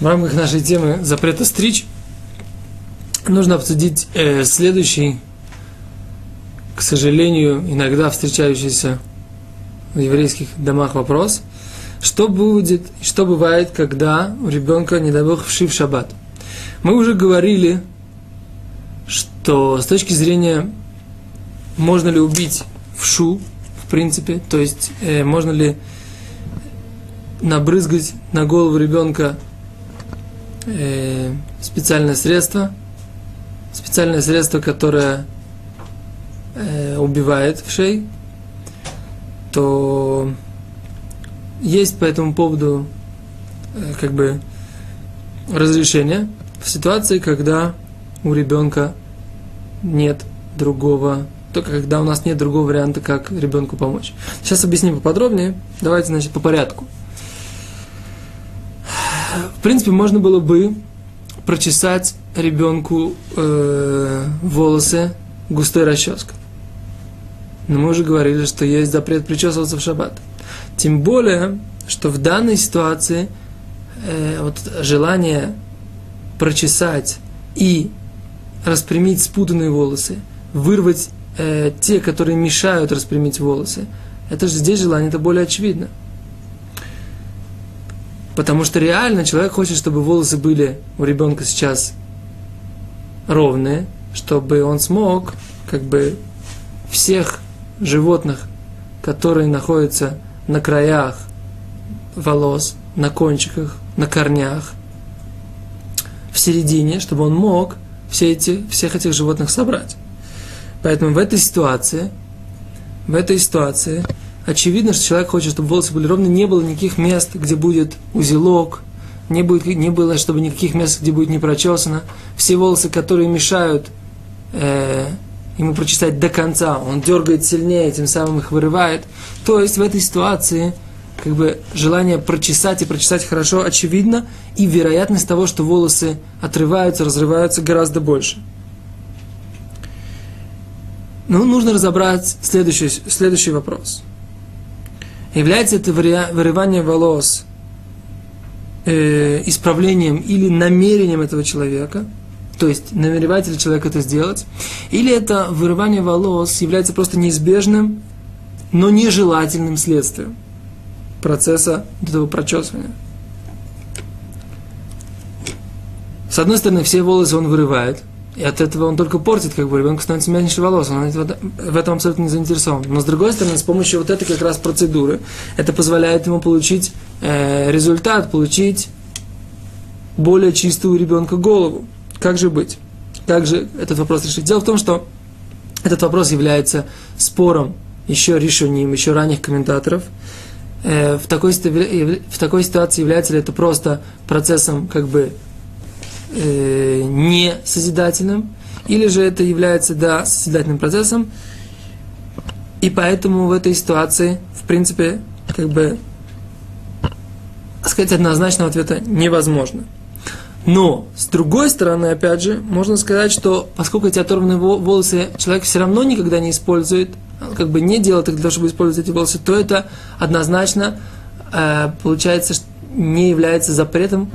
В рамках нашей темы запрета стричь нужно обсудить э, следующий, к сожалению, иногда встречающийся в еврейских домах вопрос. Что будет, что бывает, когда у ребенка, не дай бог, вшив шаббат? Мы уже говорили, что с точки зрения, можно ли убить вшу, в принципе, то есть э, можно ли набрызгать на голову ребенка э, специальное средство, специальное средство, которое э, убивает вшей, то есть по этому поводу э, как бы разрешение в ситуации, когда у ребенка нет другого, только когда у нас нет другого варианта, как ребенку помочь. Сейчас объясним поподробнее. Давайте, значит, по порядку. В принципе, можно было бы прочесать ребенку э, волосы густой расческой. Но мы уже говорили, что есть запрет причесываться в шаббат. Тем более, что в данной ситуации э, вот желание прочесать и распрямить спутанные волосы, вырвать э, те, которые мешают распрямить волосы, это же здесь желание, это более очевидно. Потому что реально человек хочет, чтобы волосы были у ребенка сейчас ровные, чтобы он смог как бы всех животных, которые находятся на краях волос, на кончиках, на корнях, в середине, чтобы он мог все эти, всех этих животных собрать. Поэтому в этой ситуации, в этой ситуации очевидно, что человек хочет, чтобы волосы были ровны, не было никаких мест, где будет узелок, не, будет, не было, чтобы никаких мест, где будет не прочесано. Все волосы, которые мешают э, ему прочесать до конца, он дергает сильнее, тем самым их вырывает. То есть в этой ситуации как бы желание прочесать и прочесать хорошо очевидно, и вероятность того, что волосы отрываются, разрываются гораздо больше. Но нужно разобрать следующий, следующий вопрос – является это вырывание волос э, исправлением или намерением этого человека, то есть намеревается ли человек это сделать, или это вырывание волос является просто неизбежным, но нежелательным следствием процесса этого прочесывания. С одной стороны, все волосы он вырывает, и от этого он только портит, как бы ребенку становится меньше волос, он в этом абсолютно не заинтересован. Но с другой стороны, с помощью вот этой как раз процедуры, это позволяет ему получить э, результат, получить более чистую у ребенка голову. Как же быть? Как же этот вопрос решить? Дело в том, что этот вопрос является спором еще решением, еще ранних комментаторов. Э, в, такой, в такой ситуации является ли это просто процессом как бы э, не созидательным, или же это является, да, созидательным процессом, и поэтому в этой ситуации, в принципе, как бы сказать однозначного ответа невозможно. Но, с другой стороны, опять же, можно сказать, что поскольку эти оторванные волосы человек все равно никогда не использует, как бы не делает их для того, чтобы использовать эти волосы, то это однозначно, э, получается, не является запретом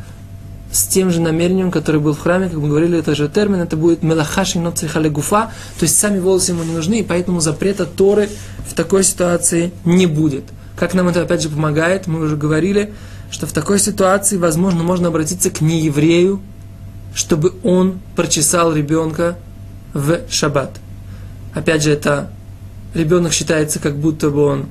с тем же намерением, которое был в храме, как мы говорили, это же термин, это будет мелахаши ноцихале гуфа, то есть сами волосы ему не нужны, и поэтому запрета Торы в такой ситуации не будет. Как нам это опять же помогает, мы уже говорили, что в такой ситуации, возможно, можно обратиться к нееврею, чтобы он прочесал ребенка в шаббат. Опять же, это ребенок считается, как будто бы он,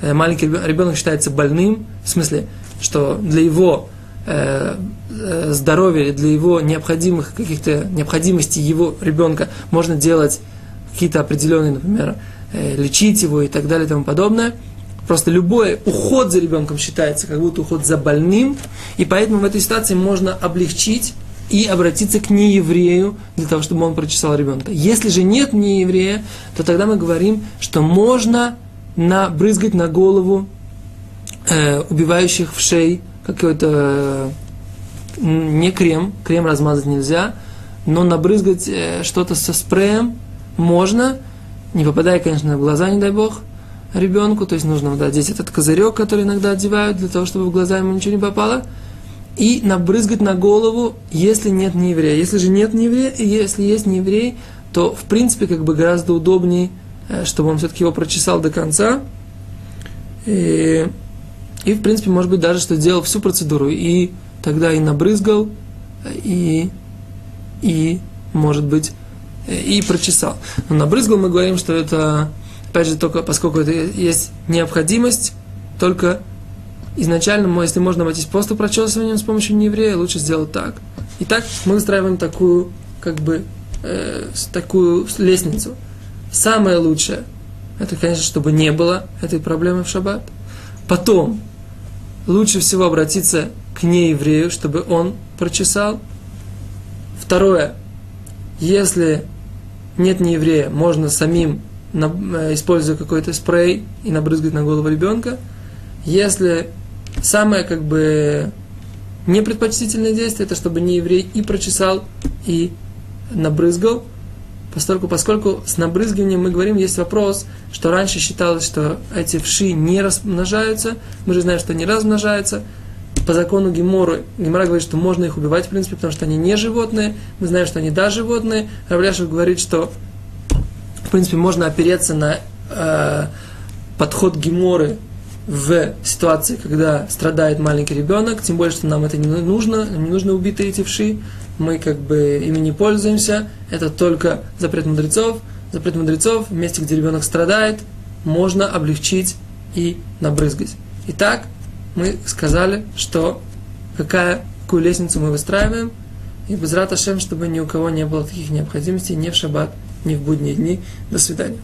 э, маленький ребенок считается больным, в смысле, что для его здоровья, для его необходимых каких-то необходимостей его ребенка можно делать какие-то определенные, например, э, лечить его и так далее и тому подобное. Просто любой уход за ребенком считается как будто уход за больным, и поэтому в этой ситуации можно облегчить и обратиться к нееврею для того, чтобы он прочесал ребенка. Если же нет нееврея, то тогда мы говорим, что можно набрызгать на голову э, убивающих в шей какой-то не крем, крем размазать нельзя, но набрызгать э, что-то со спреем можно, не попадая, конечно, в глаза, не дай бог, ребенку, то есть нужно вот, одеть этот козырек, который иногда одевают, для того, чтобы в глаза ему ничего не попало. и набрызгать на голову, если нет нееврея. Если же нет нееврея, если есть нееврей, то, в принципе, как бы гораздо удобнее, э, чтобы он все-таки его прочесал до конца. И, и, в принципе, может быть, даже, что сделал всю процедуру. И тогда и набрызгал, и, и может быть, и прочесал. Но набрызгал мы говорим, что это, опять же, только поскольку это есть необходимость, только изначально, если можно обойтись просто прочесыванием с помощью нееврея, лучше сделать так. Итак, мы устраиваем такую, как бы, э, такую лестницу. Самое лучшее, это, конечно, чтобы не было этой проблемы в шаббат. Потом, лучше всего обратиться к нееврею, чтобы он прочесал. Второе, если нет нееврея, можно самим, э, используя какой-то спрей, и набрызгать на голову ребенка. Если самое как бы непредпочтительное действие, это чтобы не еврей и прочесал, и набрызгал, поскольку, поскольку с набрызгиванием мы говорим, есть вопрос, что раньше считалось, что эти вши не размножаются, мы же знаем, что они размножаются, по закону Геморы, Гемора говорит, что можно их убивать, в принципе, потому что они не животные, мы знаем, что они да животные, Равляшев говорит, что, в принципе, можно опереться на э, подход Геморы в ситуации, когда страдает маленький ребенок, тем более, что нам это не нужно, нам не нужно убитые эти вши, мы как бы ими не пользуемся, это только запрет мудрецов, запрет мудрецов, в месте, где ребенок страдает, можно облегчить и набрызгать. Итак, мы сказали, что какая, какую лестницу мы выстраиваем, и без Раташем, чтобы ни у кого не было таких необходимостей ни в шаббат, ни в будние дни. До свидания.